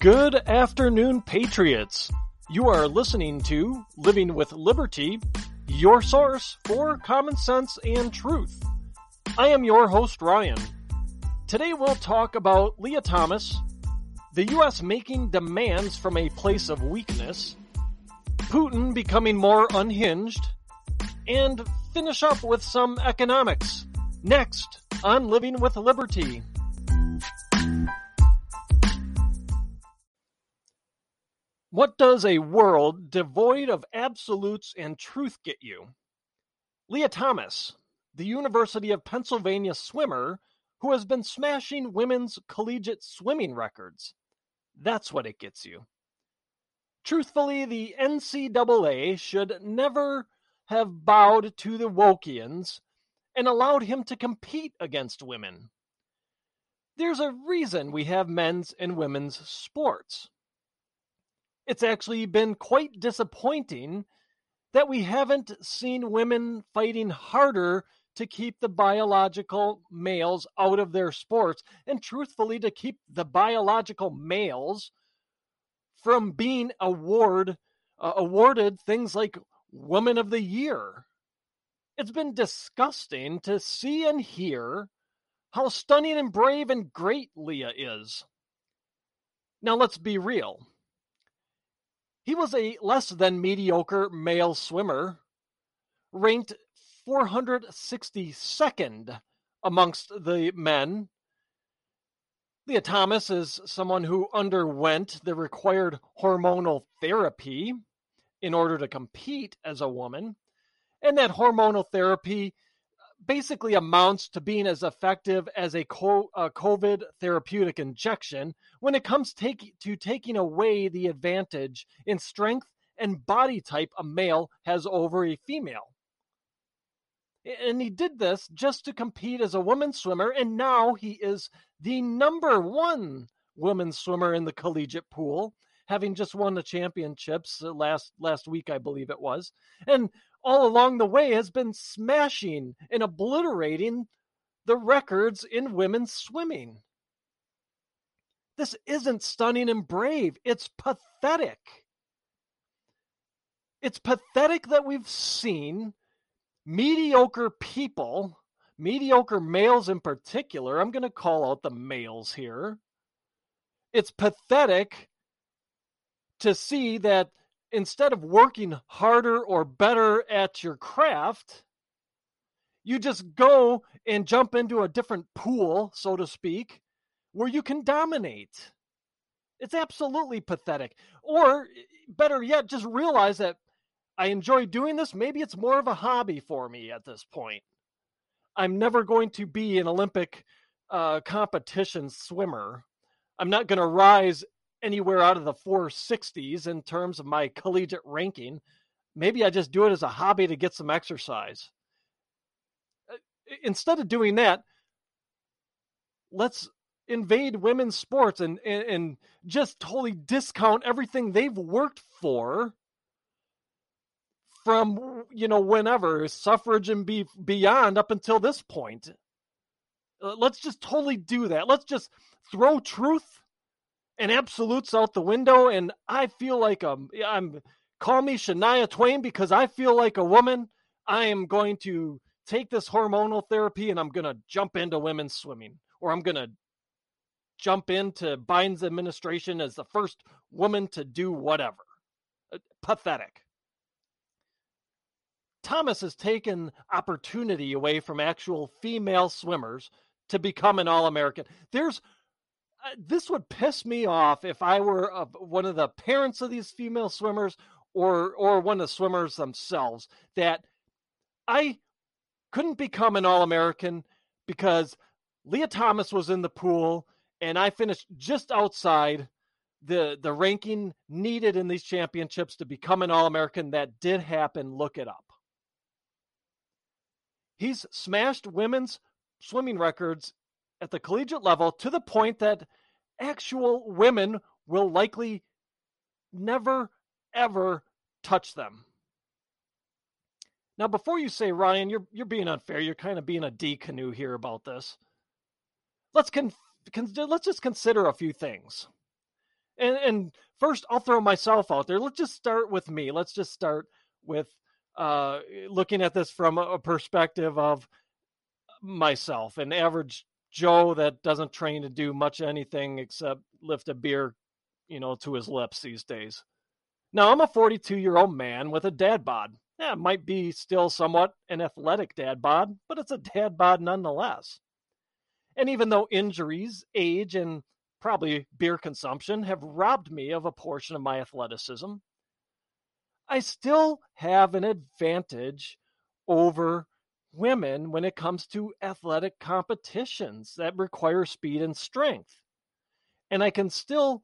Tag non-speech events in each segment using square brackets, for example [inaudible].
Good afternoon, Patriots. You are listening to Living with Liberty, your source for common sense and truth. I am your host, Ryan. Today we'll talk about Lia Thomas, the U.S. making demands from a place of weakness, Putin becoming more unhinged, and finish up with some economics. Next on Living with Liberty. What does a world devoid of absolutes and truth get you? Lia Thomas, the University of Pennsylvania swimmer who has been smashing women's collegiate swimming records. That's what it gets you. Truthfully, the NCAA should never have bowed to the Wokians and allowed him to compete against women. There's a reason we have men's and women's sports it's actually been quite disappointing that we haven't seen women fighting harder to keep the biological males out of their sports and truthfully to keep the biological males from being award uh, awarded things like woman of the year. It's been disgusting to see and hear how stunning and brave and great lia is. Now let's be real he was a less than mediocre male swimmer, ranked 462nd amongst the men. Lia Thomas is someone who underwent the required hormonal therapy in order to compete as a woman. And that hormonal therapy basically amounts to being as effective as a COVID therapeutic injection when it comes take, to taking away the advantage in strength and body type a male has over a female. And he did this just to compete as a woman swimmer, and now he is the number one woman swimmer in the collegiate pool, having just won the championships uh, last last week, I believe it was. And all along the way has been smashing and obliterating the records in women's swimming. This isn't stunning and brave, it's pathetic. It's pathetic that we've seen mediocre people, mediocre males in particular, I'm going to call out the males here. It's pathetic to see that instead of working harder or better at your craft, you just go and jump into a different pool, so to speak, where you can dominate. It's absolutely pathetic. Or better yet, just realize that I enjoy doing this. Maybe it's more of a hobby for me at this point. I'm never going to be an Olympic uh, competition swimmer. I'm not going to rise anywhere out of the 460s in terms of my collegiate ranking. Maybe I just do it as a hobby to get some exercise. Uh, instead of doing that, let's invade women's sports and, and, and just totally discount everything they've worked for from you know whenever suffrage and be beyond up until this point uh, let's just totally do that let's just throw truth and absolutes out the window. And I feel like a, I'm call me Shania Twain because I feel like a woman. I am going to take this hormonal therapy and I'm going to jump into women's swimming, or I'm going to jump into Biden's administration as the first woman to do whatever. Uh, pathetic. Thomas has taken opportunity away from actual female swimmers to become an All American. There's this would piss me off if I were uh, one of the parents of these female swimmers or or one of the swimmers themselves that I couldn't become an all-American because Lia Thomas was in the pool and I finished just outside the the ranking needed in these championships to become an all-American that did happen look it up. He's smashed women's swimming records at the collegiate level to the point that actual women will likely never, ever touch them. Now, before you say, Ryan, you're you're being unfair. You're kind of being a D canoe here about this. Let's con, con let's just consider a few things. And, and first, I'll throw myself out there. Let's just start with me. Let's just start with uh, looking at this from a perspective of myself, an average Joe that doesn't train to do much anything except lift a beer, you know, to his lips these days. Now, I'm a 42 year old man with a dad bod. Yeah, it might be still somewhat an athletic dad bod, but it's a dad bod nonetheless. And even though injuries, age, and probably beer consumption have robbed me of a portion of my athleticism, I still have an advantage over women when it comes to athletic competitions that require speed and strength. And I can still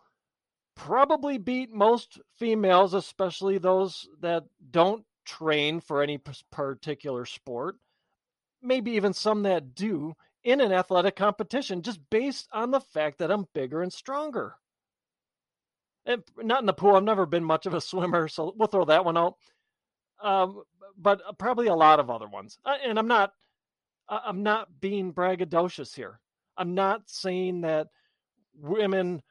probably beat most females, especially those that don't train for any particular sport, maybe even some that do in an athletic competition, just based on the fact that I'm bigger and stronger. And not in the pool. I've never been much of a swimmer, so we'll throw that one out. Um, but uh, probably a lot of other ones. Uh, and I'm not, I'm not being braggadocious here. I'm not saying that women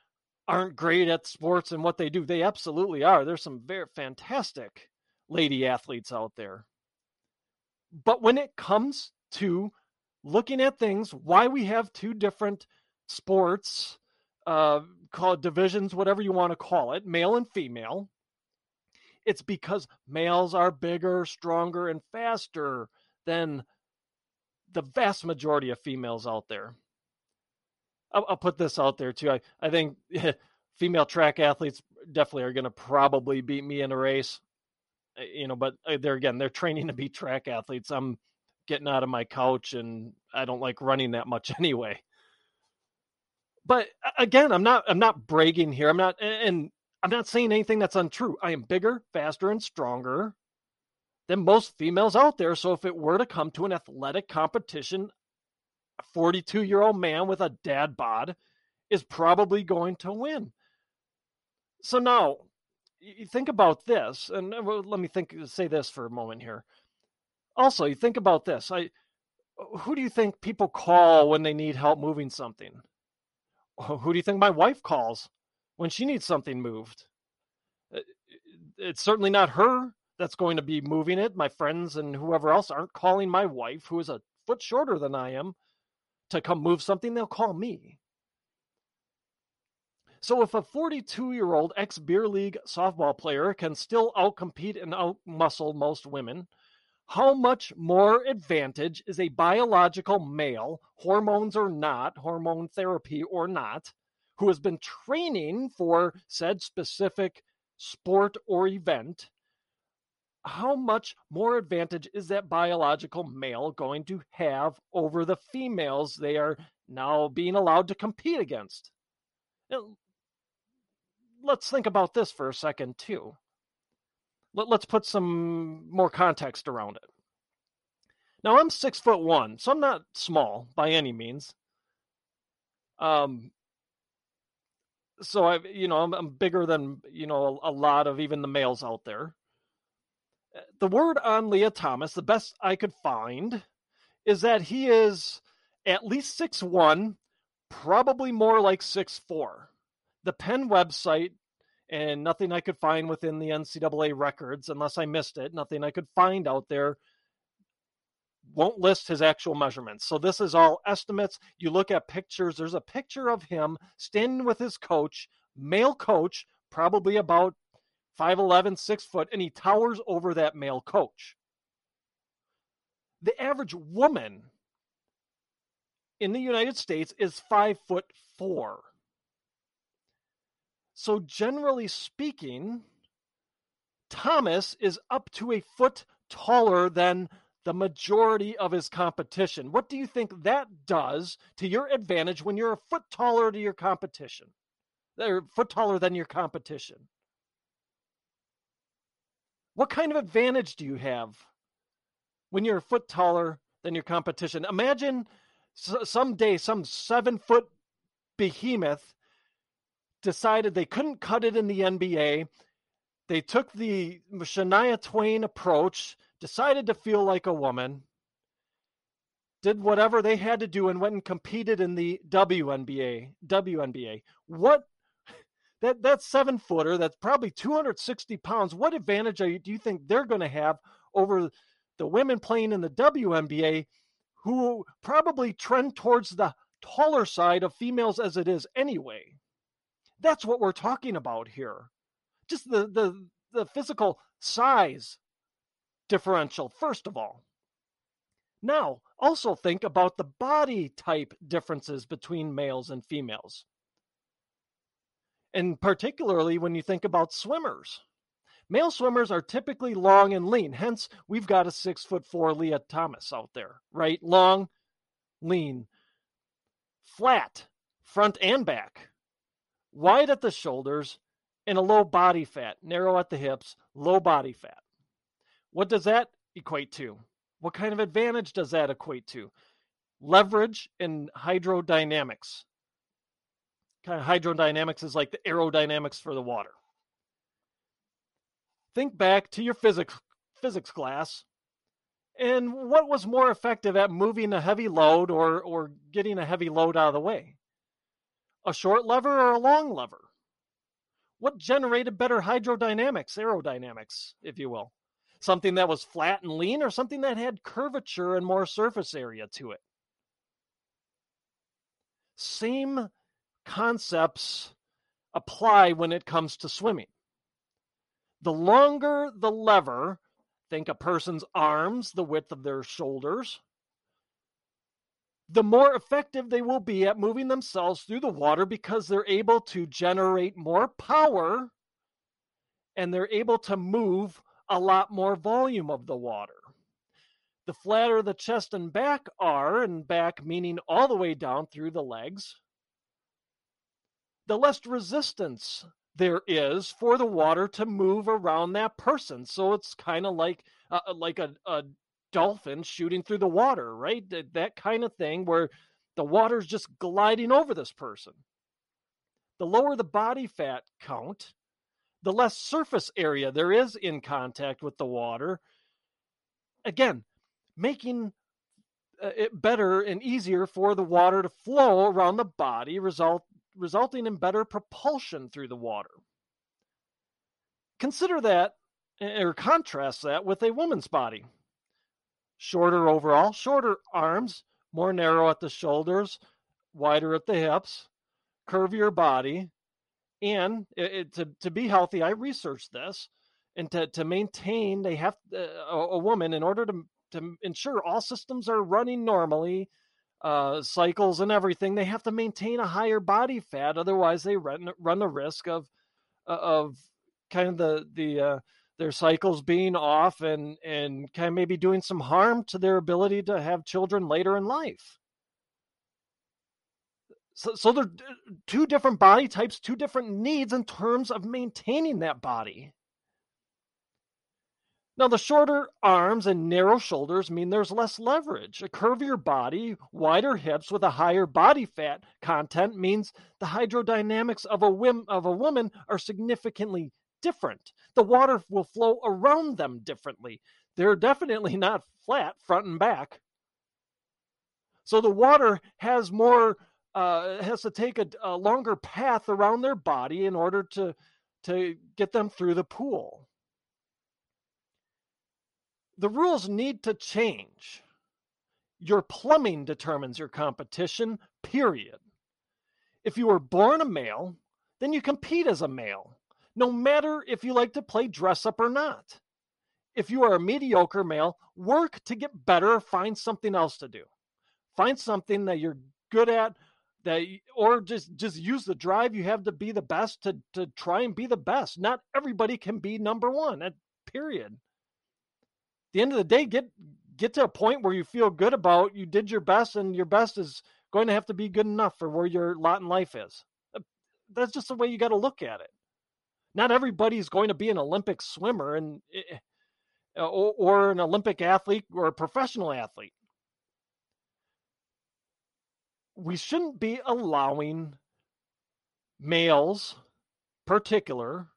aren't great at sports and what they do. They absolutely are. There's some very fantastic lady athletes out there. But when it comes to looking at things, why we have two different sports, uh, called divisions, whatever you want to call it, male and female, it's because males are bigger, stronger, and faster than the vast majority of females out there. I'll, I'll put this out there too. I, I think [laughs] female track athletes definitely are going to probably beat me in a race. Eh, you know, but uh, they're again, they're training to be track athletes. I'm getting out of my couch and I don't like running that much [laughs] anyway. But again, I'm not I'm not bragging here. I'm not and I'm not saying anything that's untrue. I am bigger, faster, and stronger than most females out there. So if it were to come to an athletic competition, a 42 year old man with a dad bod is probably going to win. So now, you think about this, and uh, let me think. Say this for a moment here. Also, you think about this. I, who do you think people call when they need help moving something? Who do you think my wife calls when she needs something moved. Uh, it's certainly not her that's going to be moving it. My friends and whoever else aren't calling my wife, who is a foot shorter than I am, to come move something. They'll call me. So if a 42 year old ex beer league softball player can still outcompete and outmuscle most women, how much more advantage is a biological male, hormones or not, hormone therapy or not, who has been training for said specific sport or event, how much more advantage is that biological male going to have over the females they are now being allowed to compete against? Let's think about this for a second, too. Let, us put some more context around it. Now, I'm six foot one, so I'm not small by any means. Um, so I, you know, I'm, I'm bigger than you know a, a, lot of even the males out there. Uh, the word on Lia Thomas, the best I could find, is that he is at least six one, probably more like six four. The Penn website and nothing I could find within the NCAA records, unless I missed it, nothing I could find out there won't list his actual measurements. So this is all estimates. You look at pictures, there's a picture of him standing with his coach, male coach, probably about 5'11, 6 foot, and he towers over that male coach. The average woman in the United States is 5 foot 4. So generally speaking, Thomas is up to a foot taller than the majority of his competition. What do you think that does to your advantage when you're a foot taller to your competition? Or foot taller than your competition. What kind of advantage do you have when you're a foot taller than your competition? Imagine someday some seven foot behemoth decided they couldn't cut it in the NBA. They took the Shania Twain approach decided to feel like a woman, did whatever they had to do, and went and competed in the WNBA. WNBA. What? that that seven footer that's probably 260 pounds what advantage you, do you think they're going to have over the women playing in the WNBA who probably trend towards the taller side of females as it is anyway that's what we're talking about here just the the the physical size differential first of all now also think about the body type differences between males and females and particularly when you think about swimmers. Male swimmers are typically long and lean. Hence, we've got a six foot four Lia Thomas out there, right? Long, lean, flat, front and back, wide at the shoulders, and a low body fat, narrow at the hips, low body fat. What does that equate to? What kind of advantage does that equate to? Leverage in hydrodynamics kind of hydrodynamics is like the aerodynamics for the water. Think back to your physics physics class and what was more effective at moving a heavy load or or getting a heavy load out of the way? A short lever or a long lever? What generated better hydrodynamics, aerodynamics, if you will? Something that was flat and lean or something that had curvature and more surface area to it? Same concepts apply when it comes to swimming. The longer the lever, think a person's arms, the width of their shoulders, the more effective they will be at moving themselves through the water because they're able to generate more power and they're able to move a lot more volume of the water. The flatter the chest and back are, and back meaning all the way down through the legs, the less resistance there is for the water to move around that person. So it's kind of like uh, uh, like a, a dolphin shooting through the water, right? That, that kind of thing where the water's just gliding over this person. The lower the body fat count, the less surface area there is in contact with the water. Again, making uh, it better and easier for the water to flow around the body, result resulting in better propulsion through the water. Consider that, or contrast that with a woman's body. Shorter overall, shorter arms, more narrow at the shoulders, wider at the hips, curvier body, and it, it, to, to be healthy, I researched this, and to, to maintain, they have uh, a, a woman in order to to ensure all systems are running normally uh, cycles and everything, they have to maintain a higher body fat. Otherwise, they run run the risk of uh, of kind of the the uh, their cycles being off and and kind of maybe doing some harm to their ability to have children later in life. So, so they're two different body types, two different needs in terms of maintaining that body. Now, the shorter arms and narrow shoulders mean there's less leverage. A curvier body, wider hips with a higher body fat content means the hydrodynamics of a, whim, of a woman are significantly different. The water will flow around them differently. They're definitely not flat front and back. So the water has more, uh, has to take a, a longer path around their body in order to, to get them through the pool the rules need to change. Your plumbing determines your competition, period. If you were born a male, then you compete as a male, no matter if you like to play dress up or not. If you are a mediocre male, work to get better, find something else to do. Find something that you're good at that or just just use the drive you have to be the best to to try and be the best. Not everybody can be number 1. At period the end of the day, get get to a point where you feel good about you did your best, and your best is going to have to be good enough for where your lot in life is. Uh, that's just the way you got to look at it. Not everybody's going to be an Olympic swimmer and eh, eh, or, or an Olympic athlete or a professional athlete. We shouldn't be allowing males, particular,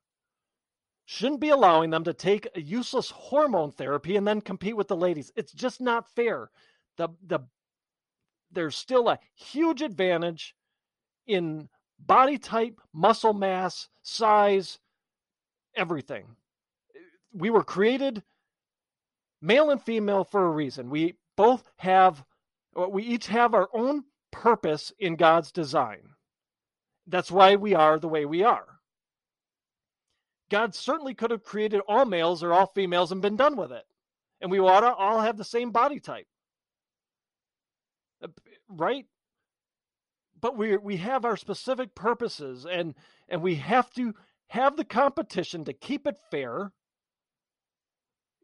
shouldn't be allowing them to take a useless hormone therapy and then compete with the ladies. It's just not fair. The the there's still a huge advantage in body type, muscle mass, size, everything. We were created male and female for a reason. We both have, we each have our own purpose in God's design. That's why we are the way we are. God certainly could have created all males or all females and been done with it. And we ought to all have the same body type. Right? But we we have our specific purposes and and we have to have the competition to keep it fair.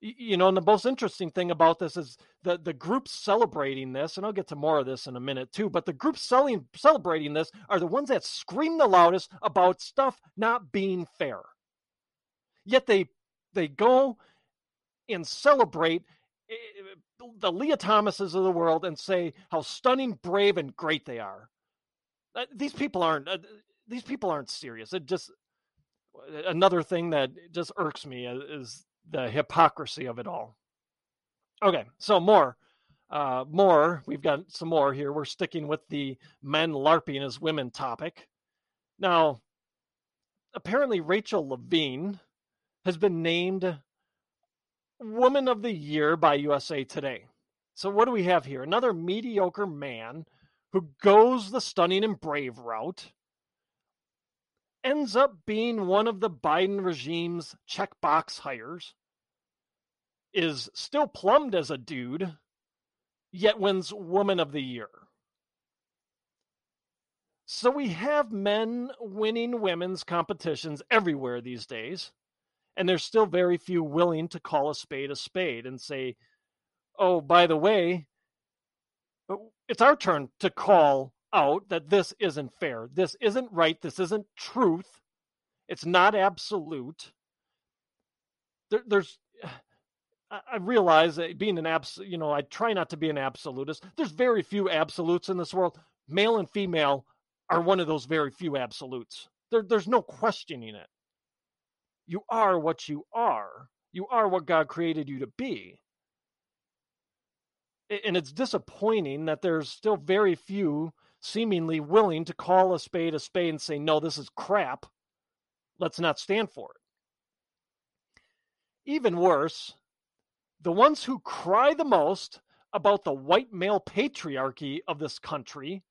You know, and the most interesting thing about this is the the groups celebrating this, and I'll get to more of this in a minute too. But the groups selling celebrating this are the ones that scream the loudest about stuff not being fair. Yet they they go and celebrate eh, the Lia Thomases of the world and say how stunning, brave, and great they are. Uh, these people aren't. Uh, these people aren't serious. It just another thing that just irks me is the hypocrisy of it all. Okay, so more, uh, more. We've got some more here. We're sticking with the men larping as women topic. Now, apparently, Rachel Levine has been named Woman of the Year by USA Today. So, what do we have here? Another mediocre man who goes the stunning and brave route ends up being one of the Biden regime's checkbox hires, is still plumbed as a dude, yet wins Woman of the Year. So we have men winning women's competitions everywhere these days and there's still very few willing to call a spade a spade and say, "Oh, by the way, uh, it's our turn to call out that this isn't fair. This isn't right. This isn't truth. It's not absolute." There, there's I realize that being an abs, you know, I try not to be an absolutist. There's very few absolutes in this world. Male and female are one of those very few absolutes. There, there's no questioning it. You are what you are. You are what God created you to be. And it's disappointing that there's still very few seemingly willing to call a spade a spade and say, no, this is crap. Let's not stand for it. Even worse, the ones who cry the most about the white male patriarchy of this country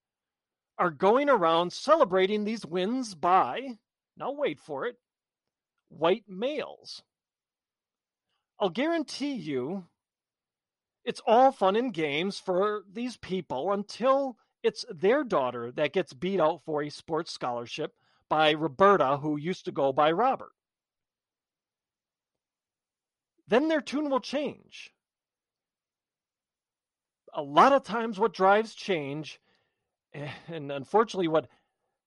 are going around celebrating these wins by, now wait for it, white males. I'll guarantee you it's all fun and games for these people until it's their daughter that gets beat out for a sports scholarship by Roberta, who used to go by Robert. Then their tune will change. A lot of times, what drives change, [laughs] and unfortunately, what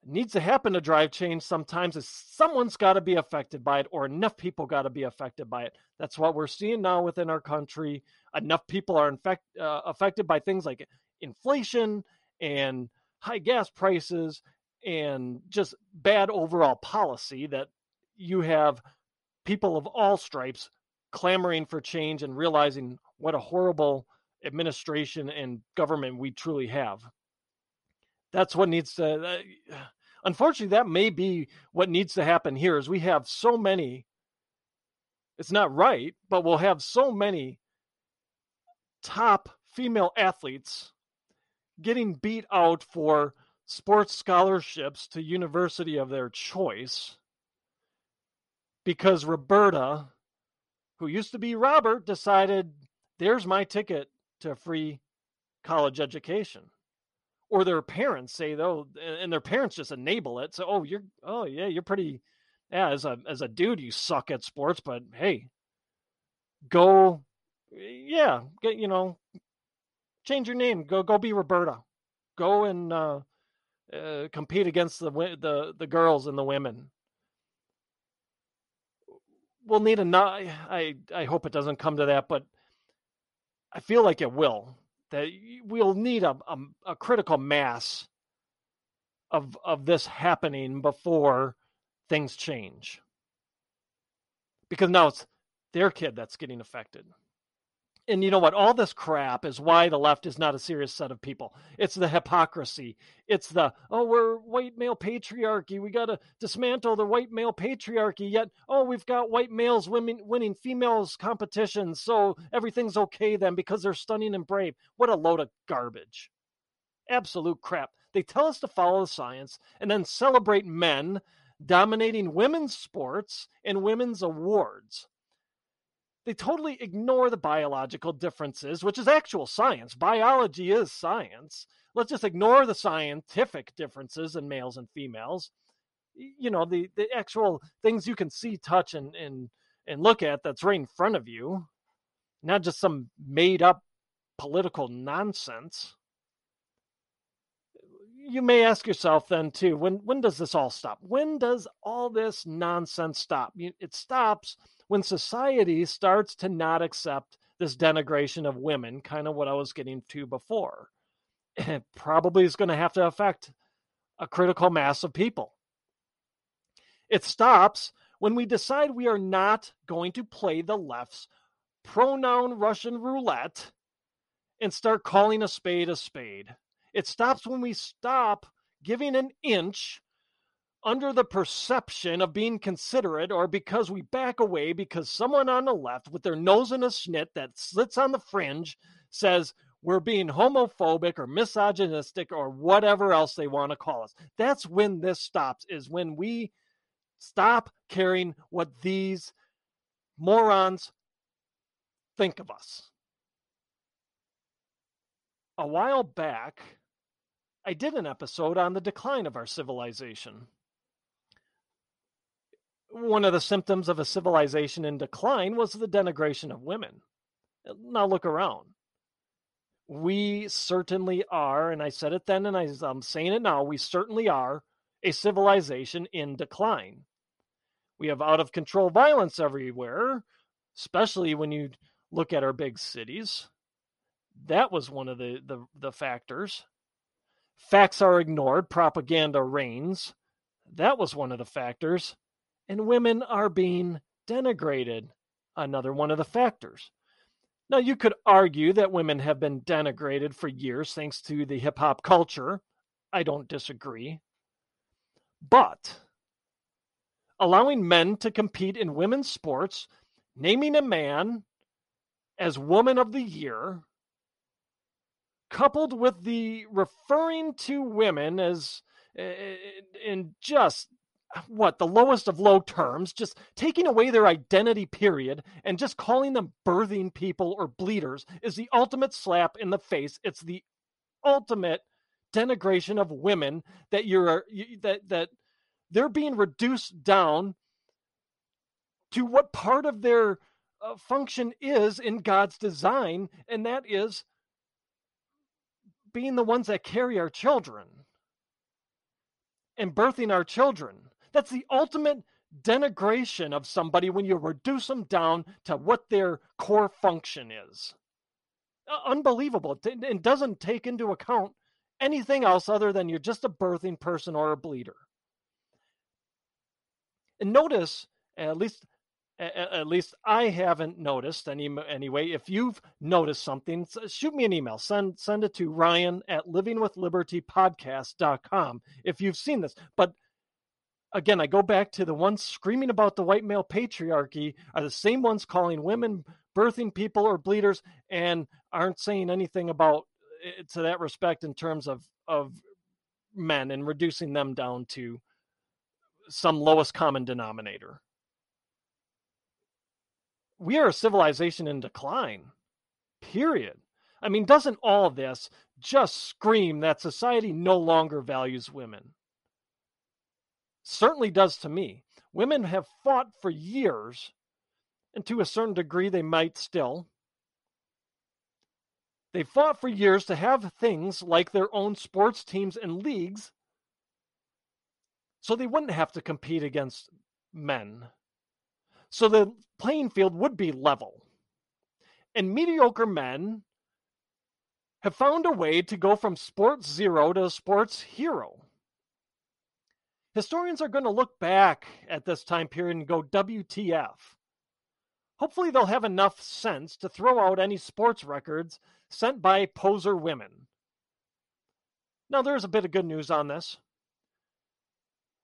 needs to happen to drive change sometimes is someone's got to be affected by it or enough people got to be affected by it that's what we're seeing now within our country enough people are infect, uh, affected by things like inflation and high gas prices and just bad overall policy that you have people of all stripes clamoring for change and realizing what a horrible administration and government we truly have. That's what needs to uh, [sighs] unfortunately that may be what needs to happen here is we have so many it's not right but we'll have so many top female athletes getting beat out for sports scholarships to university of their choice because Roberta who used to be Robert decided there's my ticket to free college education. Or their parents say though and their parents just enable it so oh you're oh yeah you're pretty yeah as a as a dude you suck at sports but hey go yeah get you know change your name. Go go be roberta. Go and uh, uh, compete against the the the girls and the women. We'll need a i i hope it doesn't come to that but i feel like it will that we'll need a, a, a critical mass of of this happening before things change. Because now it's their kid that's getting affected and you know what? All this crap is why the left is not a serious set of people. It's the hypocrisy. It's the, oh, we're white male patriarchy. We got to dismantle the white male patriarchy. Yet, oh, we've got white males women winning females competitions. So everything's okay then because they're stunning and brave. What a load of garbage. Absolute crap. They tell us to follow the science and then celebrate men dominating women's sports and women's awards they totally ignore the biological differences, which is actual science. Biology is science. Let's just ignore the scientific differences in males and females. You know, the, the actual things you can see, touch, and, and, and look at that's right in front of you, not just some made up political nonsense. You may ask yourself then too, when when does this all stop? When does all this nonsense stop? It stops when society starts to not accept this denigration of women, kind of what I was getting to before. It probably is going to have to affect a critical mass of people. It stops when we decide we are not going to play the left's pronoun Russian roulette and start calling a spade a spade. It stops when we stop giving an inch under the perception of being considerate or because we back away because someone on the left with their nose in a snit that sits on the fringe says we're being homophobic or misogynistic or whatever else they want to call us. That's when this stops, is when we stop caring what these morons think of us. A while back, I did an episode on the decline of our civilization one of the symptoms of a civilization in decline was the denigration of women. Now look around. We certainly are, and I said it then and I'm saying it now, we certainly are a civilization in decline. We have out of control violence everywhere, especially when you look at our big cities. That was one of the, the, the factors. Facts are ignored, propaganda reigns. That was one of the factors and women are being denigrated. Another one of the factors. Now, you could argue that women have been denigrated for years thanks to the hip hop culture. I don't disagree. But allowing men to compete in women's sports, naming a man as Woman of the Year, coupled with the referring to women as eh, eh, in just what the lowest of low terms, just taking away their identity, period, and just calling them birthing people or bleeders is the ultimate slap in the face. It's the ultimate denigration of women that you're that that they're being reduced down to what part of their uh, function is in God's design, and that is being the ones that carry our children and birthing our children. That's the ultimate denigration of somebody when you reduce them down to what their core function is. Uh, unbelievable. It doesn't take into account anything else other than you're just a birthing person or a bleeder. And notice, at least at least I haven't noticed any anyway. If you've noticed something, shoot me an email. Send send it to Ryan at livingwithlibertypodcast.com if you've seen this. But again, I go back to the ones screaming about the white male patriarchy are the same ones calling women birthing people or bleeders and aren't saying anything about it eh, to that respect in terms of of men and reducing them down to some lowest common denominator. We are a civilization in decline. Period. I mean, doesn't all this just scream that society no longer values women? Certainly does to me. Women have fought for years, and to a certain degree, they might still. They fought for years to have things like their own sports teams and leagues so they wouldn't have to compete against men. So the playing field would be level. And mediocre men have found a way to go from sports zero to sports hero historians are going to look back at this time period and go, WTF. Hopefully, they'll have enough sense to throw out any sports records sent by poser women. Now, there's a bit of good news on this.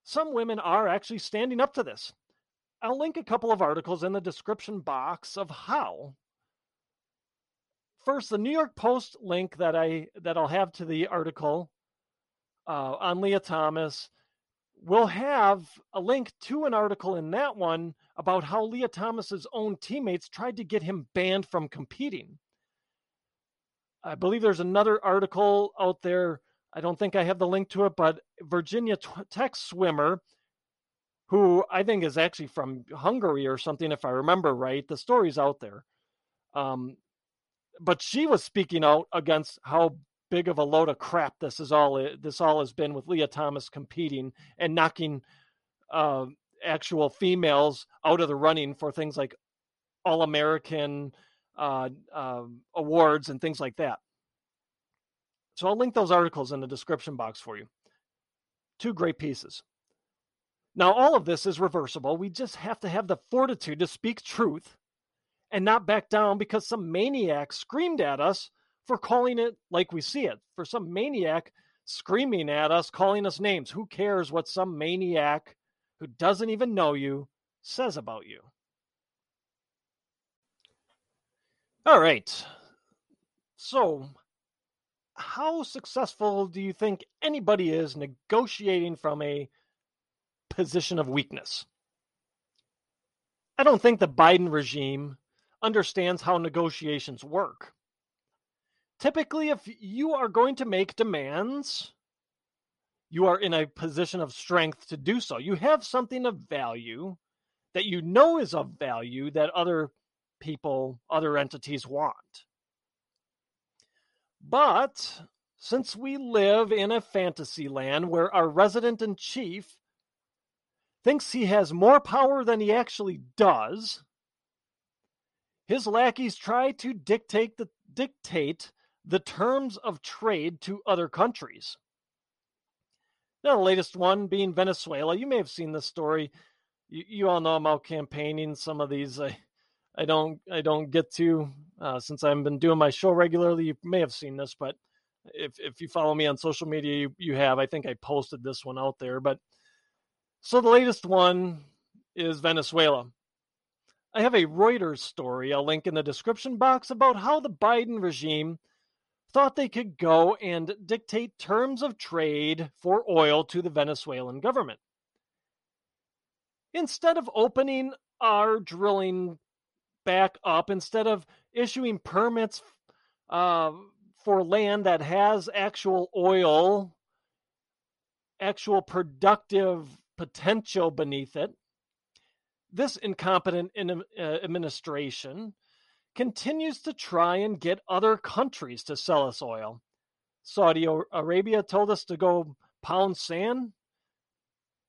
Some women are actually standing up to this. I'll link a couple of articles in the description box of how. First, the New York Post link that I that I'll have to the article uh, on Lia Thomas will have a link to an article in that one about how Lia Thomas's own teammates tried to get him banned from competing. I believe there's another article out there. I don't think I have the link to it, but Virginia Tech swimmer, who I think is actually from Hungary or something, if I remember right. The story's out there. Um, but she was speaking out against how big of a load of crap this is all this all has been with Lia Thomas competing and knocking uh, actual females out of the running for things like All American uh, uh, awards and things like that. So I'll link those articles in the description box for you. Two great pieces. Now, all of this is reversible. We just have to have the fortitude to speak truth and not back down because some maniac screamed at us for calling it like we see it, for some maniac screaming at us, calling us names. Who cares what some maniac who doesn't even know you says about you? All right. So, how successful do you think anybody is negotiating from a position of weakness? I don't think the Biden regime understands how negotiations work typically, if you are going to make demands, you are in a position of strength to do so. You have something of value that you know is of value that other people, other entities want. But since we live in a fantasy land where our resident in chief thinks he has more power than he actually does, his lackeys try to dictate the dictate the terms of trade to other countries. Now, the latest one being Venezuela. You may have seen this story. You, you all know I'm out campaigning. Some of these I, I don't, I don't get to uh, since I've been doing my show regularly. You may have seen this, but if if you follow me on social media, you, you have. I think I posted this one out there. But so the latest one is Venezuela. I have a Reuters story I'll link in the description box about how the Biden regime thought they could go and dictate terms of trade for oil to the Venezuelan government. Instead of opening our drilling back up, instead of issuing permits uh, for land that has actual oil, actual productive potential beneath it, this incompetent uh, administration continues to try and get other countries to sell us oil. Saudi Arabia told us to go pound sand.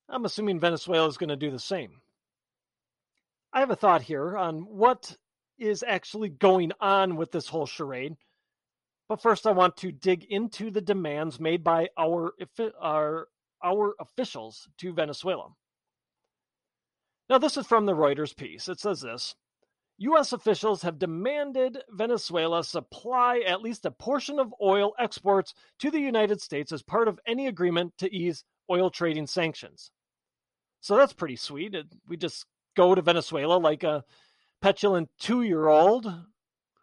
I'm assuming Venezuela is going to do the same. I have a thought here on what is actually going on with this whole charade. But first, I want to dig into the demands made by our, our, our officials to Venezuela. Now, this is from the Reuters piece. It says this U.S. officials have demanded Venezuela supply at least a portion of oil exports to the United States as part of any agreement to ease oil trading sanctions. So that's pretty sweet. We just go to Venezuela like a petulant two year old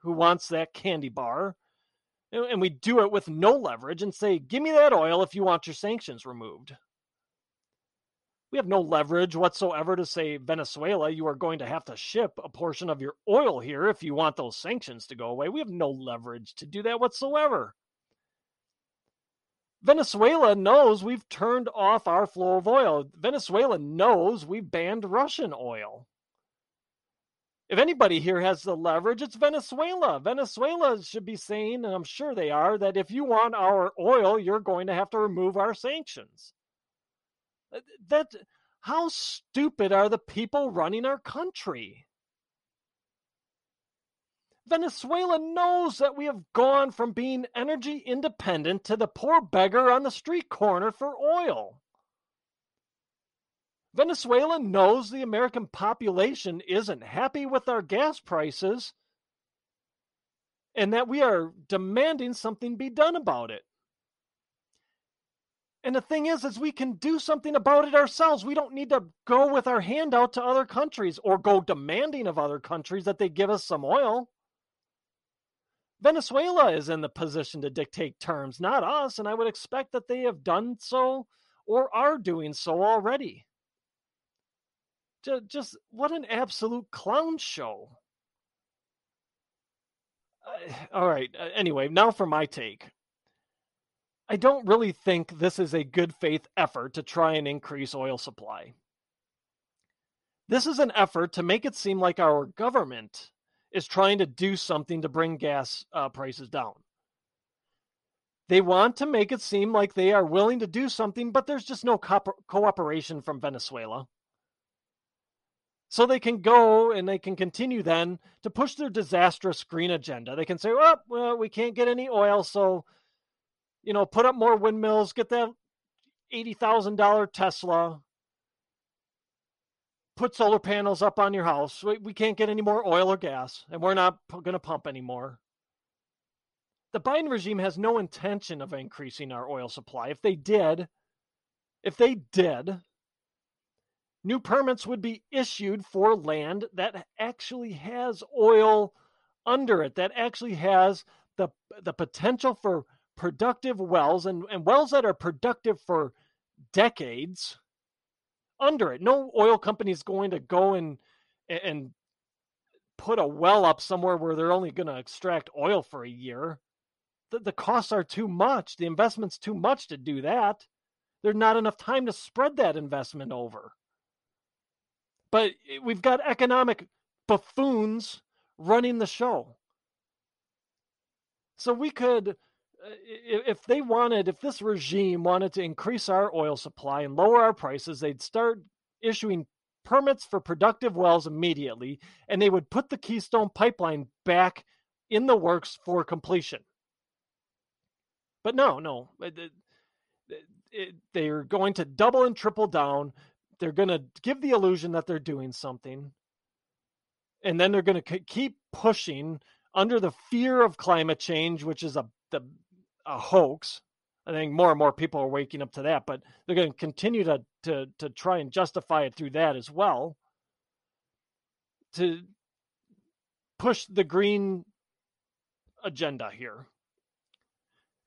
who wants that candy bar. And we do it with no leverage and say, give me that oil if you want your sanctions removed we have no leverage whatsoever to say Venezuela, you are going to have to ship a portion of your oil here if you want those sanctions to go away. We have no leverage to do that whatsoever. Venezuela knows we've turned off our flow of oil. Venezuela knows we've banned Russian oil. If anybody here has the leverage, it's Venezuela. Venezuela should be saying, and I'm sure they are, that if you want our oil, you're going to have to remove our sanctions. Uh, that how stupid are the people running our country? Venezuela knows that we have gone from being energy independent to the poor beggar on the street corner for oil. Venezuela knows the American population isn't happy with our gas prices and that we are demanding something be done about it. And the thing is, is we can do something about it ourselves. We don't need to go with our hand out to other countries or go demanding of other countries that they give us some oil. Venezuela is in the position to dictate terms, not us, and I would expect that they have done so or are doing so already. Just, what an absolute clown show. All right, uh, anyway, now for my take. I don't really think this is a good faith effort to try and increase oil supply. This is an effort to make it seem like our government is trying to do something to bring gas uh, prices down. They want to make it seem like they are willing to do something, but there's just no co- cooperation from Venezuela. So they can go and they can continue then to push their disastrous green agenda. They can say, oh, well, we can't get any oil, so you know, put up more windmills, get that $80,000 Tesla, put solar panels up on your house. We, we can't get any more oil or gas, and we're not p- going to pump anymore. The Biden regime has no intention of increasing our oil supply. If they did, if they did, new permits would be issued for land that actually has oil under it, that actually has the the potential for productive wells and, and wells that are productive for decades under it. No oil company is going to go and and put a well up somewhere where they're only going to extract oil for a year. The, the costs are too much. The investment's too much to do that. There's not enough time to spread that investment over. But eh, we've got economic buffoons running the show. So we could Uh, if they wanted, if this regime wanted to increase our oil supply and lower our prices, they'd start issuing permits for productive wells immediately, and they would put the Keystone pipeline back in the works for completion. But no, no, uh, they're going to double and triple down. They're going to give the illusion that they're doing something, and then they're going to keep pushing under the fear of climate change, which is a the a hoax. I think more and more people are waking up to that, but they're going to continue to to to try and justify it through that as well. To push the green agenda here.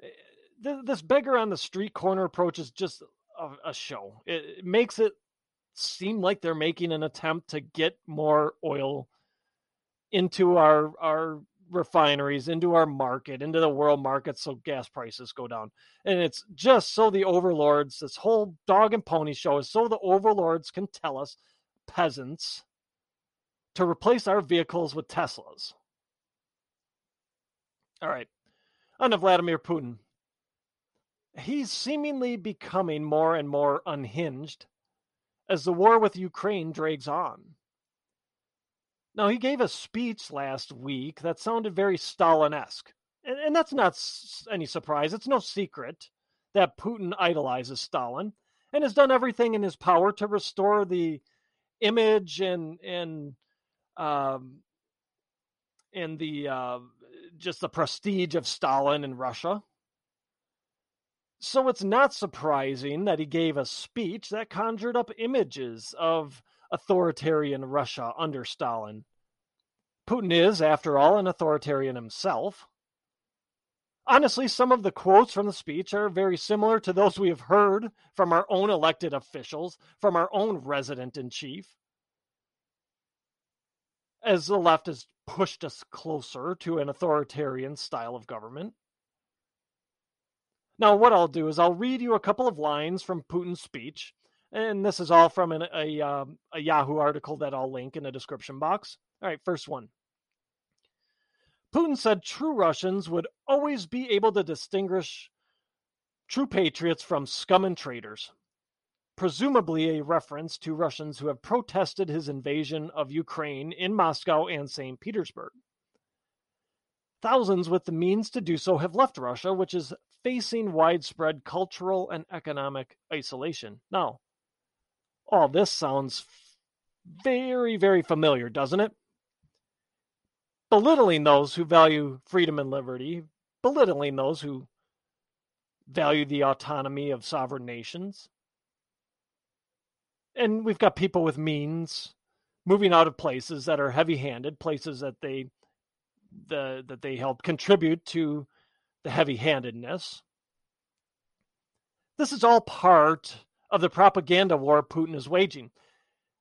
Eh, this beggar on the street corner approach is just a, a show. It makes it seem like they're making an attempt to get more oil into our our refineries into our market, into the world market, so gas prices go down. And it's just so the overlords, this whole dog and pony show is so the overlords can tell us, peasants, to replace our vehicles with Teslas. All right. On to Vladimir Putin. He's seemingly becoming more and more unhinged as the war with Ukraine drags on. Now, he gave a speech last week that sounded very Stalin esque. And, and, that's not any surprise. It's no secret that Putin idolizes Stalin and has done everything in his power to restore the image and, and, um, and the, uh, just the prestige of Stalin in Russia. So it's not surprising that he gave a speech that conjured up images of authoritarian Russia under Stalin. Putin is, after all, an authoritarian himself. Honestly, some of the quotes from the speech are very similar to those we have heard from our own elected officials, from our own resident in chief. As the left has pushed us closer to an authoritarian style of government. Now, what I'll do is I'll read you a couple of lines from Putin's speech, and this is all from an, a, um, a Yahoo article that I'll link in the description box. All right, first one. Putin said true Russians would always be able to distinguish true patriots from scum and traitors, presumably a reference to Russians who have protested his invasion of Ukraine in Moscow and St. Petersburg. Thousands with the means to do so have left Russia, which is facing widespread cultural and economic isolation. Now, All this sounds very, very familiar, doesn't it? Belittling those who value freedom and liberty, belittling those who value the autonomy of sovereign nations. And we've got people with means moving out of places that are heavy-handed, places that they the that they help contribute to the heavy-handedness. This is all part of the propaganda war Putin is waging.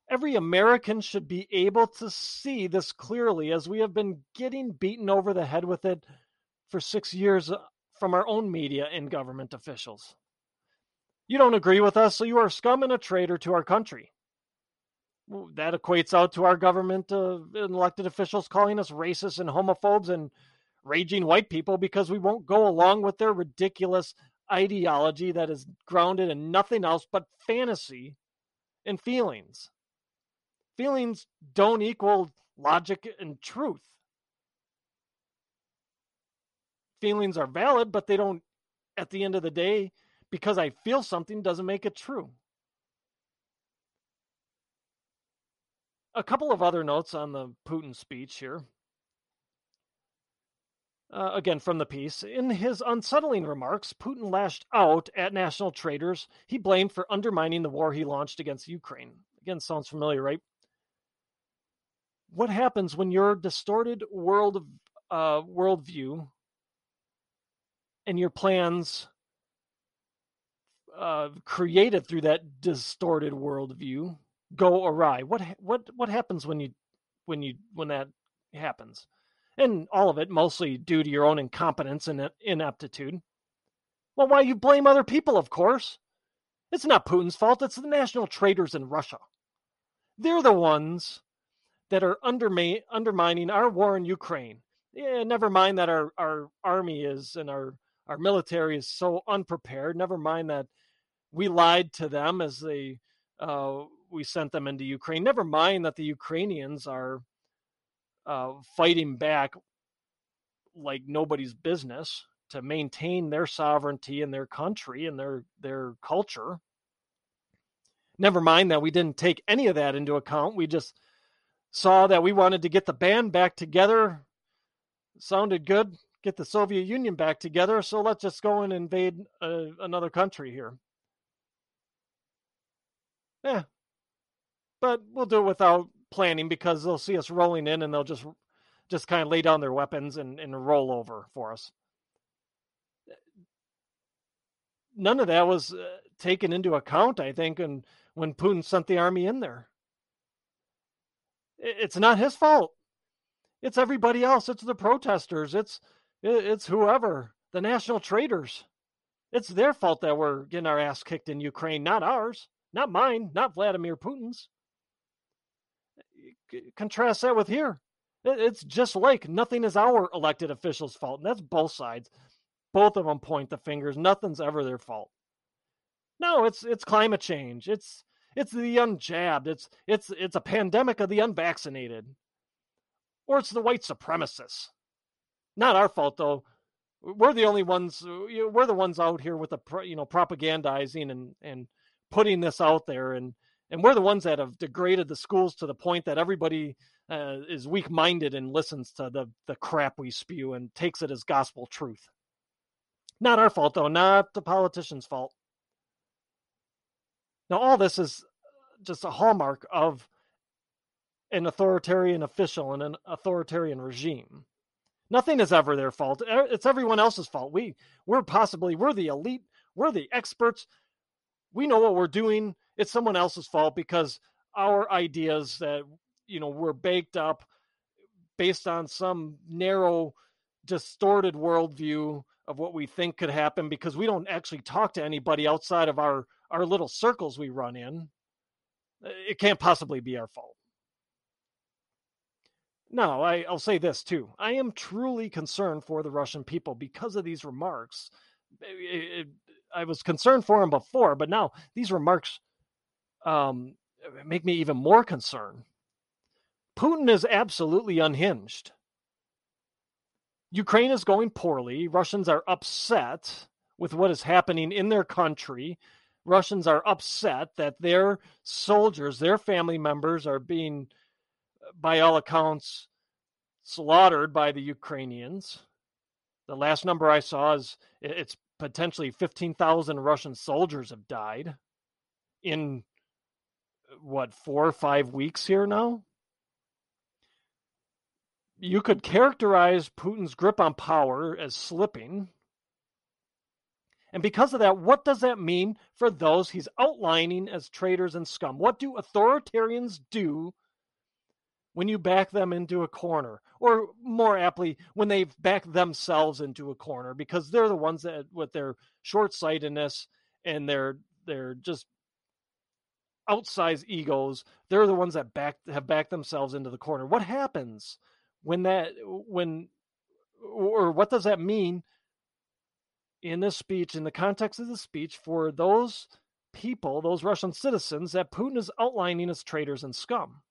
Every American should be able to see this clearly as we have been getting beaten over the head with it for six years from our own media and government officials. You don't agree with us, so you are scum and a traitor to our country. That equates out to our government uh, elected officials calling us racist and homophobes and raging white people because we won't go along with their ridiculous ideology that is grounded in nothing else but fantasy and feelings. Feelings don't equal logic and truth. Feelings are valid, but they don't, at the end of the day, because I feel something doesn't make it true. A couple of other notes on the Putin speech here. Uh, again, from the piece. In his unsettling remarks, Putin lashed out at national traitors he blamed for undermining the war he launched against Ukraine. Again, sounds familiar, right? What happens when your distorted world uh, worldview and your plans uh, created through that distorted worldview go awry? What what what happens when you when you when that happens? And all of it mostly due to your own incompetence and ineptitude. Well, why you blame other people, of course. It's not Putin's fault, it's the national traitors in Russia. They're the ones that are underma- undermining our war in Ukraine. Yeah, never mind that our, our army is and our, our military is so unprepared. Never mind that we lied to them as they uh, we sent them into Ukraine. Never mind that the Ukrainians are uh, fighting back like nobody's business to maintain their sovereignty and their country and their their culture. Never mind that we didn't take any of that into account. We just saw that we wanted to get the band back together. Sounded good. Get the Soviet Union back together. So let's just go and invade uh, another country here. Yeah. But we'll do it without planning because they'll see us rolling in and they'll just just kind of lay down their weapons and, and roll over for us. None of that was uh, taken into account, I think, and when Putin sent the army in there. It's not his fault. It's everybody else. It's the protesters. It's it's whoever the national traitors. It's their fault that we're getting our ass kicked in Ukraine, not ours, not mine, not Vladimir Putin's contrast that with here. It's just like nothing is our elected officials' fault. And that's both sides. Both of them point the fingers. Nothing's ever their fault. No, it's it's climate change. It's it's the unjabbed. It's it's it's a pandemic of the unvaccinated. Or it's the white supremacists. Not our fault though. We're the only ones. We're the ones out here with the you know propagandizing and and putting this out there and and we're the ones that have degraded the schools to the point that everybody uh, is weak-minded and listens to the the crap we spew and takes it as gospel truth. Not our fault though, not the politicians' fault. Now all this is just a hallmark of an authoritarian official and an authoritarian regime. Nothing is ever their fault. It's everyone else's fault. We we're possibly we're the elite, we're the experts. We know what we're doing it's someone else's fault because our ideas that you know were baked up based on some narrow distorted worldview of what we think could happen because we don't actually talk to anybody outside of our our little circles we run in uh, it can't possibly be our fault. No I, i'll say this too i am truly concerned for the russian people because of these remarks. It, it, i was concerned for them before but now these remarks um, make me even more concerned. Putin is absolutely unhinged. Ukraine is going poorly. Russians are upset with what is happening in their country. Russians are upset that their soldiers, their family members, are being, by all accounts, slaughtered by the Ukrainians. The last number I saw is it's potentially 15,000 Russian soldiers have died in what, four or five weeks here now? You could characterize Putin's grip on power as slipping. And because of that, what does that mean for those he's outlining as traitors and scum? What do authoritarians do when you back them into a corner, or more aptly, when they've backed themselves into a corner, because they're the ones that, with their short sightedness and their their just outsized egos, they're the ones that back have backed themselves into the corner. What happens when that when or what does that mean in this speech, in the context of the speech, for those people, those Russian citizens that Putin is outlining as traitors and scum?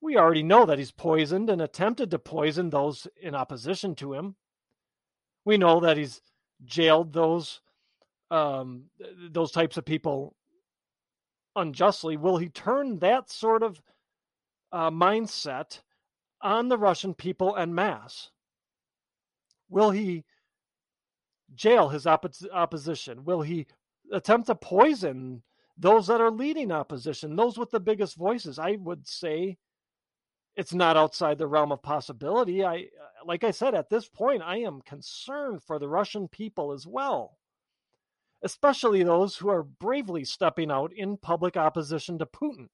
We already know that he's poisoned and attempted to poison those in opposition to him. We know that he's jailed those um, those types of people unjustly. Will he turn that sort of uh, mindset on the Russian people en masse? Will he jail his opposition? Will he attempt to poison those that are leading opposition, those with the biggest voices? I would say it's not outside the realm of possibility. I, like I said, at this point, I am concerned for the Russian people as well, especially those who are bravely stepping out in public opposition to Putin.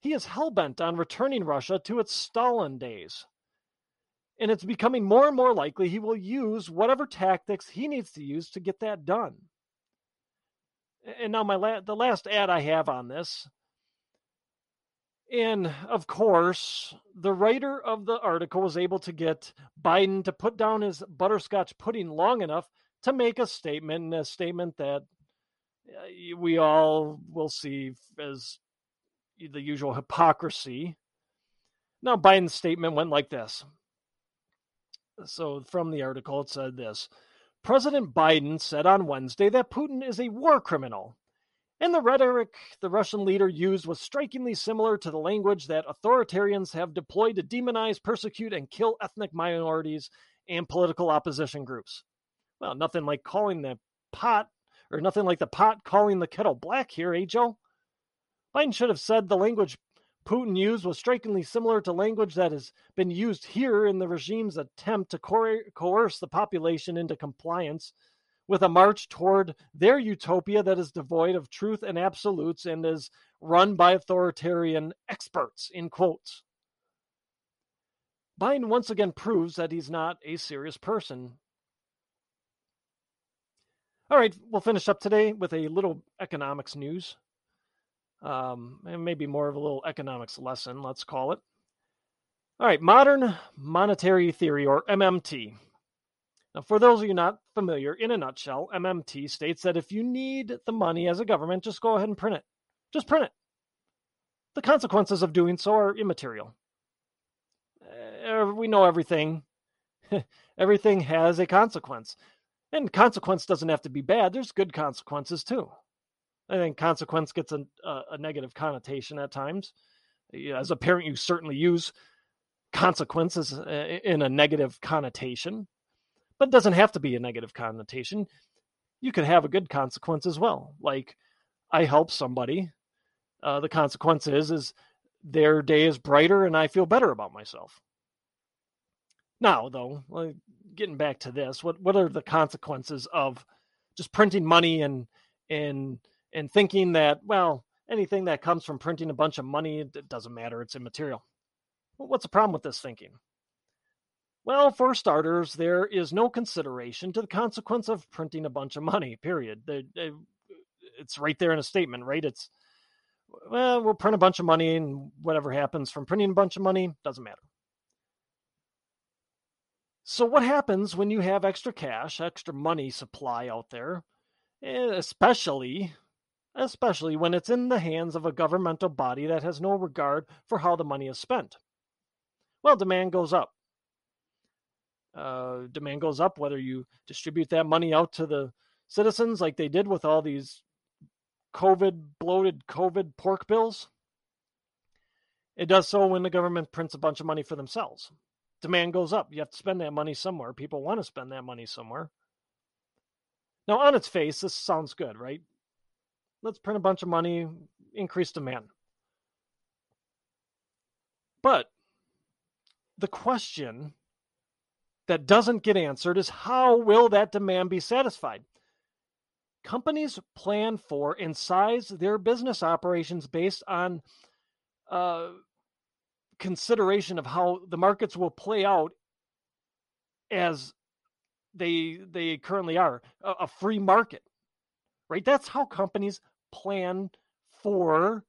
He is hell bent on returning Russia to its Stalin days. And it's becoming more and more likely he will use whatever tactics he needs to use to get that done. And now, my la- the last ad I have on this and of course, the writer of the article was able to get Biden to put down his butterscotch pudding long enough to make a statement, a statement that uh, we all will see as the usual hypocrisy. Now, Biden's statement went like this. So, from the article, it said this President Biden said on Wednesday that Putin is a war criminal and the rhetoric the Russian leader used was strikingly similar to the language that authoritarians have deployed to demonize, persecute, and kill ethnic minorities and political opposition groups. Well, nothing like calling the pot, or nothing like the pot calling the kettle black here, eh, Joe? Biden should have said the language Putin used was strikingly similar to language that has been used here in the regime's attempt to coerce the population into compliance with a march toward their utopia that is devoid of truth and absolutes and is run by authoritarian experts, in quotes. Biden once again proves that he's not a serious person. All right, we'll finish up today with a little economics news. Um, and maybe more of a little economics lesson, let's call it. All right, modern monetary theory, or MMT. Now, for those of you not familiar, in a nutshell, MMT states that if you need the money as a government, just go ahead and print it. Just print it. The consequences of doing so are immaterial. Uh, we know everything. [laughs] everything has a consequence. And consequence doesn't have to be bad. There's good consequences too. I think consequence gets a, a, negative connotation at times. As a parent, you certainly use consequences uh, in a negative connotation but it doesn't have to be a negative connotation. You could have a good consequence as well. Like I help somebody. Uh, the consequence is is their day is brighter and I feel better about myself. Now, though, getting back to this, what what are the consequences of just printing money and and and thinking that well anything that comes from printing a bunch of money it doesn't matter it's immaterial. Well, what's the problem with this thinking? Well, for starters, there is no consideration to the consequence of printing a bunch of money, period. It's right there in a statement, right? It's, well, we'll print a bunch of money and whatever happens from printing a bunch of money doesn't matter. So, what happens when you have extra cash, extra money supply out there, eh, especially especially when it's in the hands of a governmental body that has no regard for how the money is spent? Well, demand goes up uh, demand goes up, whether you distribute that money out to the citizens like they did with all these COVID bloated COVID pork bills. It does so when the government prints a bunch of money for themselves. Demand goes up. You have to spend that money somewhere. People want to spend that money somewhere. Now, on its face, this sounds good, right? Let's print a bunch of money, increase demand. But the question that doesn't get answered is how will that demand be satisfied? Companies plan for and size their business operations based on uh, consideration of how the markets will play out as they they currently are a, a free market right? That's how companies plan for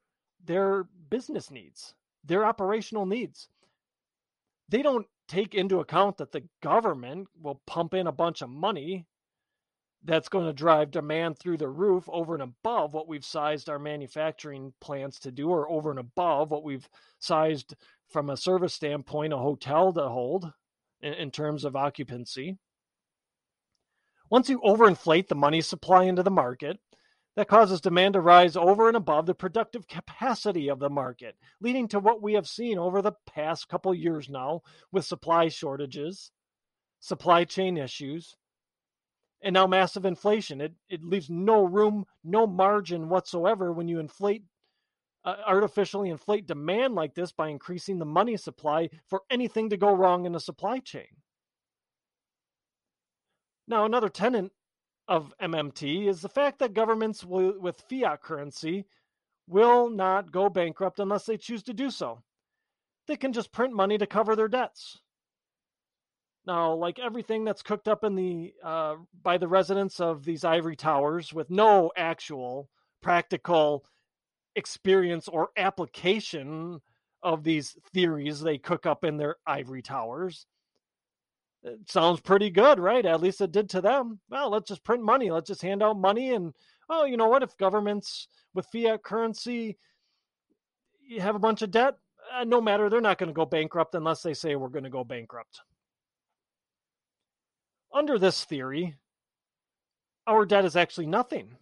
their business needs their operational needs. They don't take into account that the government will pump in a bunch of money that's going to drive demand through the roof over and above what we've sized our manufacturing plants to do, or over and above what we've sized from a service standpoint a hotel to hold in, in terms of occupancy. Once you overinflate the money supply into the market, that causes demand to rise over and above the productive capacity of the market, leading to what we have seen over the past couple years now with supply shortages, supply chain issues, and now massive inflation. It it leaves no room, no margin whatsoever when you inflate uh, artificially inflate demand like this by increasing the money supply for anything to go wrong in the supply chain. Now, another tenant of MMT is the fact that governments will, with fiat currency will not go bankrupt unless they choose to do so. They can just print money to cover their debts. Now, like everything that's cooked up in the uh, by the residents of these ivory towers with no actual practical experience or application of these theories they cook up in their ivory towers. It sounds pretty good, right? At least it did to them. Well, let's just print money. Let's just hand out money. And, oh, you know what? If governments with fiat currency have a bunch of debt, uh, no matter, they're not going to go bankrupt unless they say we're going to go bankrupt. Under this theory, our debt is actually nothing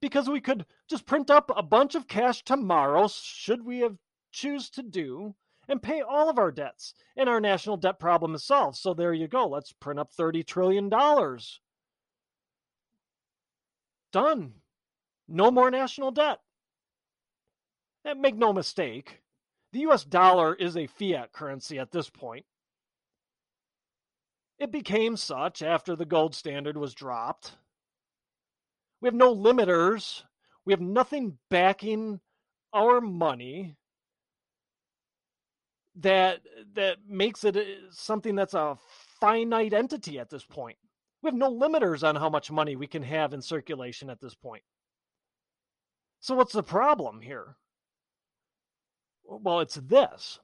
because we could just print up a bunch of cash tomorrow, should we have choose to do, and pay all of our debts, and our national debt problem is solved. So there you go. Let's print up $30 trillion. Done. No more national debt. And make no mistake, the US dollar is a fiat currency at this point. It became such after the gold standard was dropped. We have no limiters. We have nothing backing our money that that makes it uh, something that's a finite entity at this point. We have no limiters on how much money we can have in circulation at this point. So what's the problem here? Well, it's this.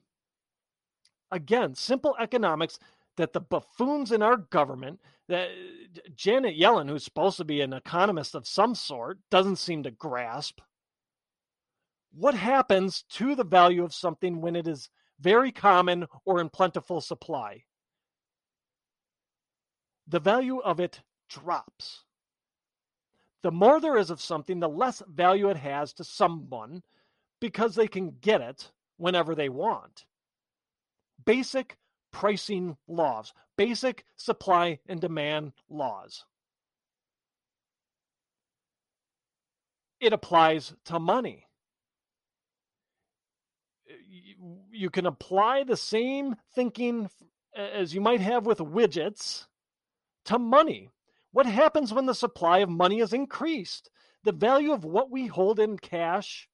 Again, simple economics that the buffoons in our government, that uh, Janet Yellen, who's supposed to be an economist of some sort, doesn't seem to grasp. What happens to the value of something when it is very common or in plentiful supply? The value of it drops. The more there is of something, the less value it has to someone because they can get it whenever they want. Basic pricing laws, basic supply and demand laws. It applies to money. Uh, you can apply the same thinking as you might have with widgets to money. What happens when the supply of money is increased? The value of what we hold in cash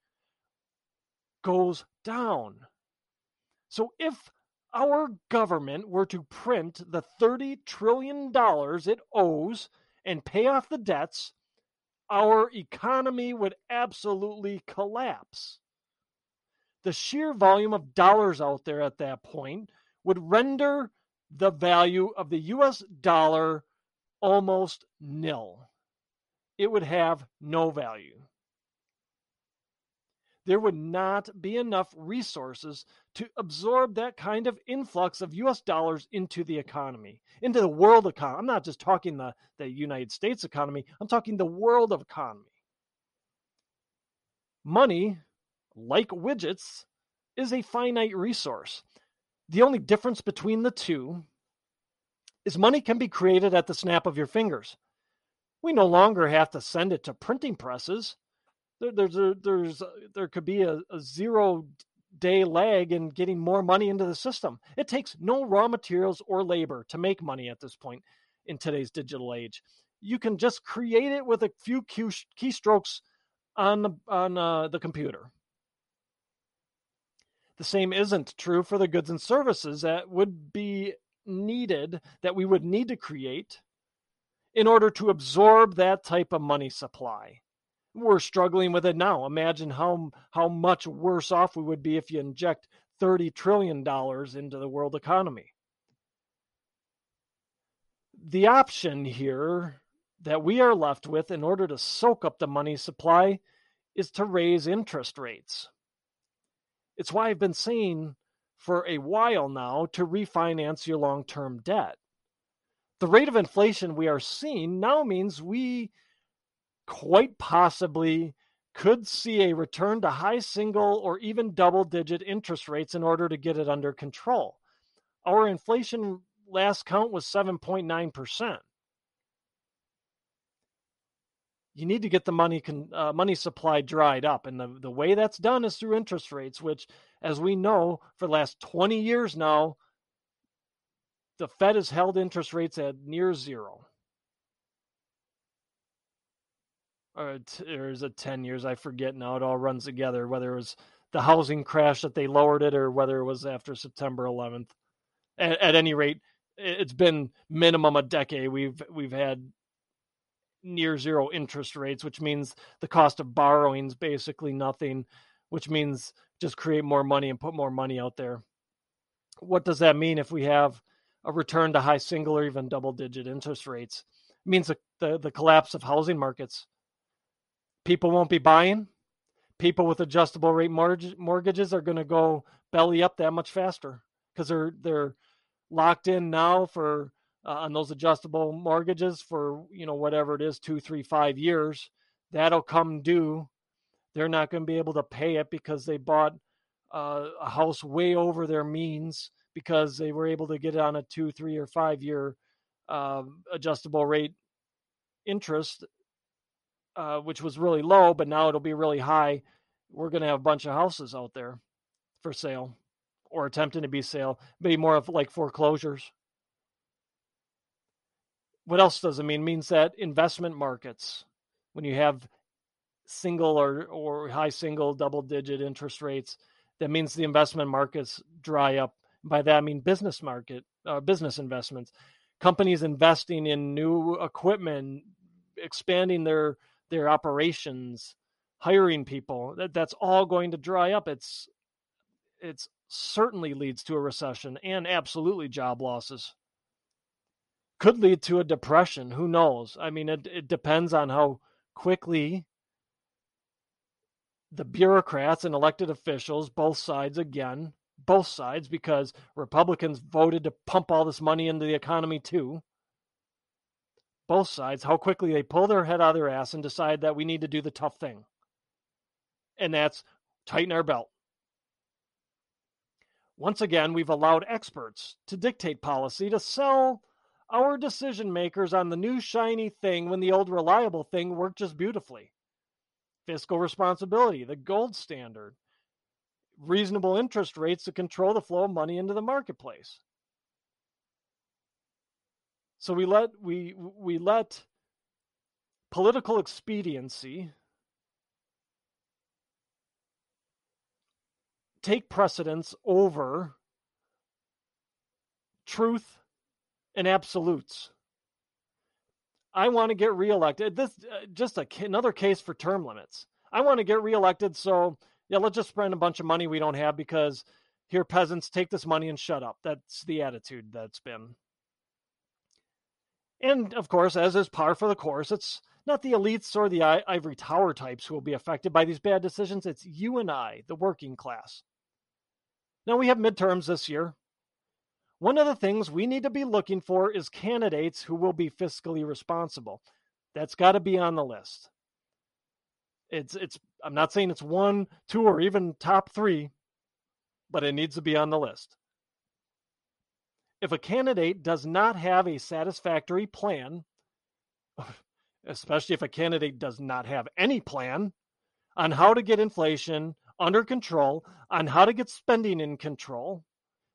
goes down. So if our government were to print the $30 trillion it owes and pay off the debts, our economy would absolutely collapse. The sheer volume of dollars out there at that point would render the value of the US dollar almost nil. It would have no value. There would not be enough resources to absorb that kind of influx of US dollars into the economy, into the world economy. I'm not just talking the, the United States economy, I'm talking the world of economy. Money, like widgets, is a finite resource. The only difference between the two is money can be created at the snap of your fingers. We no longer have to send it to printing presses there, there's a, there's a, there could be a, a zero day lag in getting more money into the system. It takes no raw materials or labor to make money at this point in today's digital age. You can just create it with a few keystrokes on the, on uh, the computer. The same isn't true for the goods and services that would be needed, that we would need to create in order to absorb that type of money supply we're struggling with it now. Imagine how how much worse off we would be if you inject 30 trillion dollars into the world economy. The option here that we are left with in order to soak up the money supply is to raise interest rates. It's why I've been saying for a while now to refinance your long-term debt. The rate of inflation we are seeing now means we quite possibly could see a return to high single or even double digit interest rates in order to get it under control. Our inflation last count was 7.9%. You need to get the money uh, money supply dried up, and the, the way that's done is through interest rates, which, as we know, for the last 20 years now, the Fed has held interest rates at near zero. Or, t- or is it 10 years? I forget now. It all runs together, whether it was the housing crash that they lowered it or whether it was after September 11th. At, at any rate, it's been minimum a decade. We've we've had near zero interest rates, which means the cost of borrowing is basically nothing, which means just create more money and put more money out there. What does that mean if we have a return to high single or even double digit interest rates? It means the, the, the collapse of housing markets people won't be buying. People with adjustable rate mortgage, mortgages are going to go belly up that much faster because they're they're locked in now for uh, on those adjustable mortgages for you know whatever it is two three five years that'll come due they're not going to be able to pay it because they bought uh, a house way over their means because they were able to get it on a two three or five year uh, adjustable rate interest uh, which was really low, but now it'll be really high. We're going to have a bunch of houses out there for sale or attempting to be sale, maybe more of like foreclosures. What else does it mean? It means that investment markets, when you have single or, or high single, double digit interest rates, that means the investment markets dry up. By that I mean business market, uh, business investments, companies investing in new equipment, expanding their their operations, hiring people. That that's all going to dry up. It's it's certainly leads to a recession and absolutely job losses. Could lead to a depression. Who knows? I mean, it, it depends on how quickly the bureaucrats and elected officials, both sides again, both sides, because Republicans voted to pump all this money into the economy too both sides, how quickly they pull their head out of their ass and decide that we need to do the tough thing. And that's tighten our belt. Once again, we've allowed experts to dictate policy to sell our decision makers on the new shiny thing when the old reliable thing worked just beautifully. Fiscal responsibility, the gold standard, reasonable interest rates to control the flow of money into the marketplace. So we let we we let political expediency take precedence over truth and absolutes. I want to get reelected. This uh, just a, another case for term limits. I want to get reelected, so yeah, let's just spend a bunch of money we don't have because here peasants take this money and shut up. That's the attitude that's been and of course, as is par for the course, it's not the elites or the ivory tower types who will be affected by these bad decisions. It's you and I, the working class. Now we have midterms this year. One of the things we need to be looking for is candidates who will be fiscally responsible. That's got to be on the list. It's it's I'm not saying it's one, two, or even top three, but it needs to be on the list. If a candidate does not have a satisfactory plan, especially if a candidate does not have any plan on how to get inflation under control, on how to get spending in control,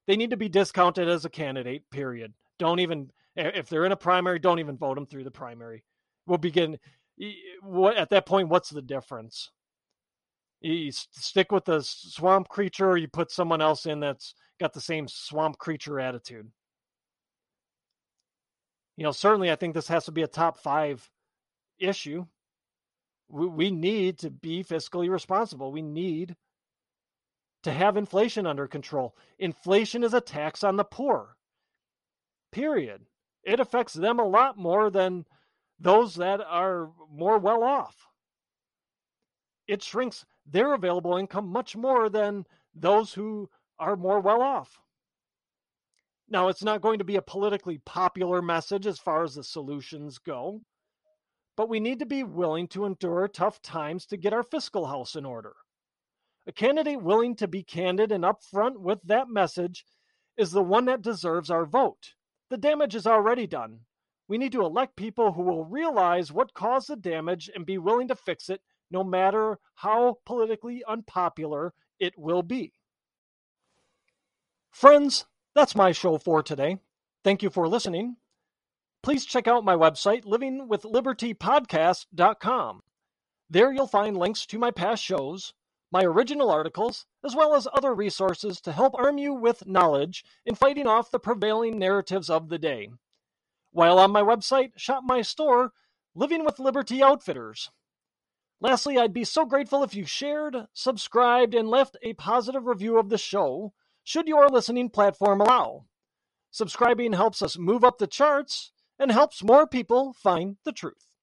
they need to be discounted as a candidate, period. Don't even, if they're in a primary, don't even vote them through the primary. We'll begin, at that point, what's the difference? You stick with the swamp creature, or you put someone else in that's got the same swamp creature attitude. You know, certainly, I think this has to be a top five issue. We, we need to be fiscally responsible. We need to have inflation under control. Inflation is a tax on the poor. Period. It affects them a lot more than those that are more well off. It shrinks their available income much more than those who are more well off. Now, it's not going to be a politically popular message as far as the solutions go, but we need to be willing to endure tough times to get our fiscal house in order. A candidate willing to be candid and upfront with that message is the one that deserves our vote. The damage is already done. We need to elect people who will realize what caused the damage and be willing to fix it, no matter how politically unpopular it will be. Friends, that's my show for today. Thank you for listening. Please check out my website, livingwithlibertypodcast.com. There you'll find links to my past shows, my original articles, as well as other resources to help arm you with knowledge in fighting off the prevailing narratives of the day. While on my website, shop my store, Living with Liberty Outfitters. Lastly, I'd be so grateful if you shared, subscribed, and left a positive review of the show should your listening platform allow. Subscribing helps us move up the charts and helps more people find the truth.